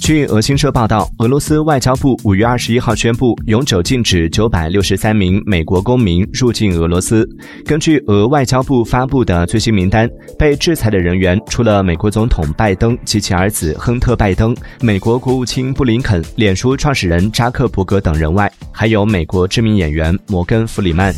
据俄新社报道俄罗斯外交部五月二十一号宣布永久禁止九百六十三名美国公民入境俄罗斯。根据俄外交部发布的最新名单被制裁的人员除了美国总统拜登及其儿子亨特拜登美国国务卿布林肯脸书创始人扎克伯格等人外还有美国知名演员摩根弗里曼。